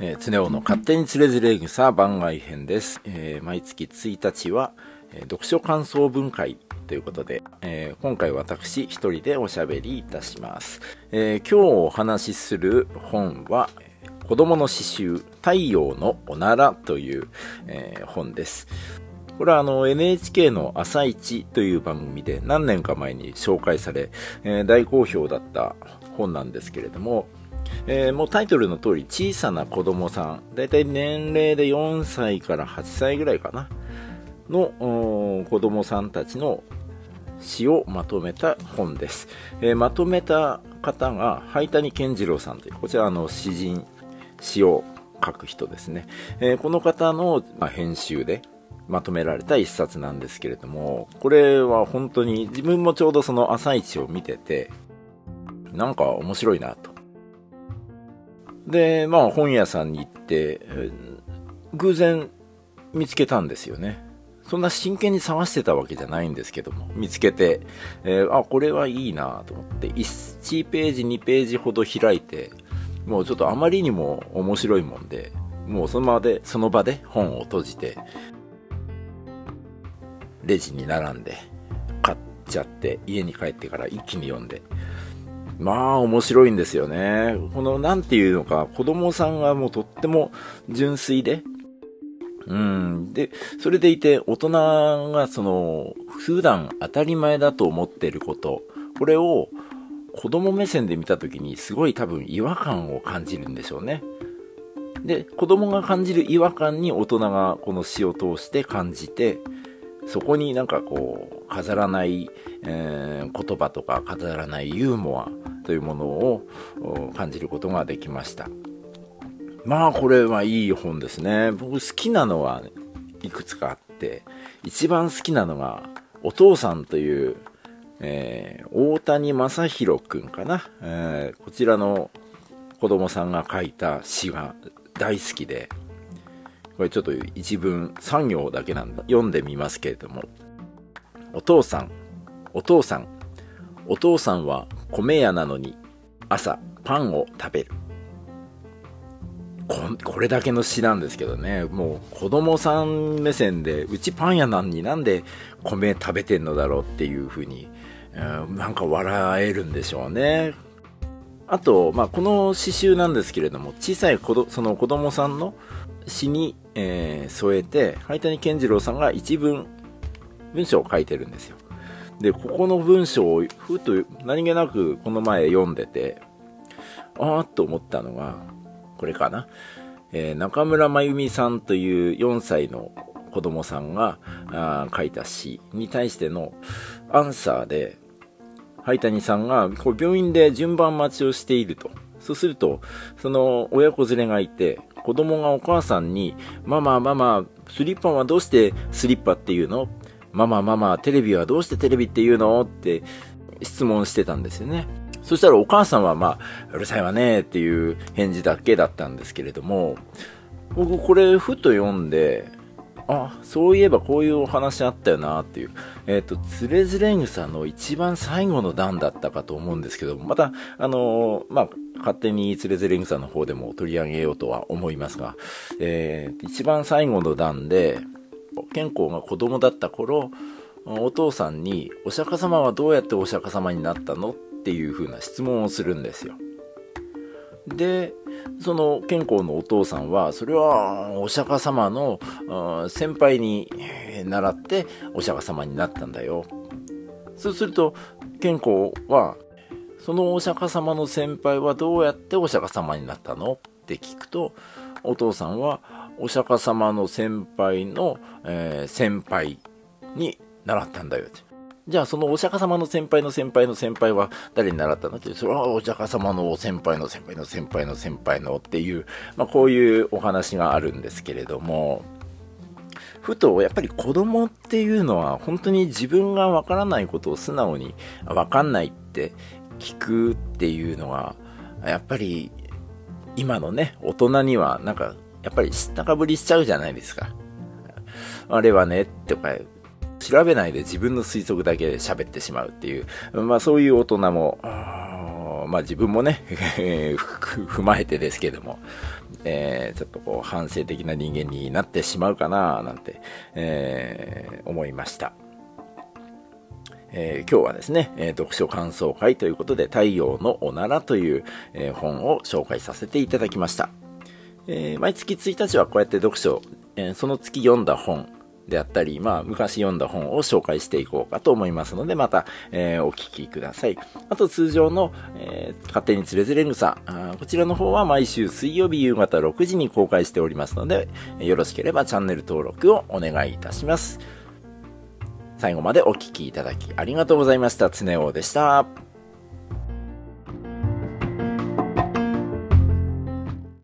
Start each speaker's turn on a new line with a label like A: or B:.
A: えー、つねおの勝手につれづれ草番外編です。えー、毎月1日は、えー、読書感想文会ということで、えー、今回私一人でおしゃべりいたします。えー、今日お話しする本は、子供の詩集、太陽のおならという、えー、本です。これはあの NHK の朝一という番組で何年か前に紹介され、えー、大好評だった本なんですけれども、えー、もうタイトルの通り小さな子供さん、だいたい年齢で4歳から8歳ぐらいかな、の子供さんたちの詩をまとめた本です。えー、まとめた方が、灰谷健次郎さんという、こちらの詩人、詩を書く人ですね。えー、この方の、まあ、編集で、まとめられた一冊なんですけれども、これは本当に自分もちょうどその朝一を見てて、なんか面白いなと。で、まあ本屋さんに行って、偶然見つけたんですよね。そんな真剣に探してたわけじゃないんですけども、見つけて、えー、あ、これはいいなと思って、1ページ、2ページほど開いて、もうちょっとあまりにも面白いもんで、もうその場で、その場で本を閉じて、レジに並んで、買っちゃって、家に帰ってから一気に読んで、まあ面白いんですよね。この何て言うのか、子供さんがもうとっても純粋で、うん。で、それでいて大人がその、普段当たり前だと思っていること、これを子供目線で見た時にすごい多分違和感を感じるんでしょうね。で、子供が感じる違和感に大人がこの詩を通して感じて、そこになんかこう、飾らない、えー、言葉とか飾らないユーモアというものを感じることができました。まあこれはいい本ですね。僕好きなのはいくつかあって、一番好きなのが、お父さんという、えー、大谷正宏くんかな、えー、こちらの子供さんが書いた詩が大好きで、これちょっと一文3行だけなんだ。読んでみますけれども。お父さん、お父さん、お父さんは米屋なのに朝パンを食べる。ここれだけの詩なんですけどね、もう子供さん目線で、うちパン屋なのになんで米食べてんのだろうっていう風に、うん、なんか笑えるんでしょうね。あと、まあ、この詩集なんですけれども、小さい子どその子供さんの詩に、えー、添えて、灰谷健次郎さんが一文、文章を書いてるんですよ。で、ここの文章をふと何気なくこの前読んでて、あーっと思ったのが、これかな。えー、中村真由美さんという4歳の子供さんがあ書いた詩に対してのアンサーで、灰谷さんがこう病院で順番待ちをしていると。そうすると、その親子連れがいて、子供がお母さんに、ママ、ママ、スリッパはどうしてスリッパっていうの？ママ、ママ、テレビはどうしてテレビっていうの？って質問してたんですよね。そしたらお母さんはまあ、うるさいわねっていう返事だけだったんですけれども、僕これふと読んで、あ、そういえばこういうお話あったよなっていう。えっ、ー、と、つれづれ草の一番最後の段だったかと思うんですけど、また、あのー、まあ、勝手につれづれ草の方でも取り上げようとは思いますが、えー、一番最後の段で、健康が子供だった頃、お父さんに、お釈迦様はどうやってお釈迦様になったの？っていう風な質問をするんですよ。で、その健康のお父さんは、それはお釈迦様の先輩に習ってお釈迦様になったんだよ。そうすると、健康は、そのお釈迦様の先輩はどうやってお釈迦様になったの？って聞くと、お父さんはお釈迦様の先輩の、えー、先輩に習ったんだよって。じゃあそのお釈迦様の先輩の先輩の先輩は誰に習ったのって、それはお釈迦様の先輩の先輩の先輩の先輩のっていう、まあこういうお話があるんですけれども、ふとやっぱり子供っていうのは本当に自分がわからないことを素直にわかんないって聞くっていうのが、やっぱり今のね、大人にはなんかやっぱり知ったかぶりしちゃうじゃないですか。あれはね、とか調べないで自分の推測だけで喋ってしまうっていう、まあそういう大人も、まあ、自分もね 踏まえてですけども、えー、ちょっとこう反省的な人間になってしまうかななんて、えー、思いました。えー、今日はですね、えー、読書感想会ということで、太陽のおならという、えー、本を紹介させていただきました。え毎月1日はこうやって読書、えその月読んだ本、であったり、まあ、昔読んだ本を紹介していこうかと思いますので、また、えー、お聞きください。あと、通常の、えー、勝手につれづれ草あ、こちらの方は毎週水曜日夕方6時に公開しておりますので、よろしければチャンネル登録をお願いいたします。最後までお聴きいただきありがとうございました。つねおでした。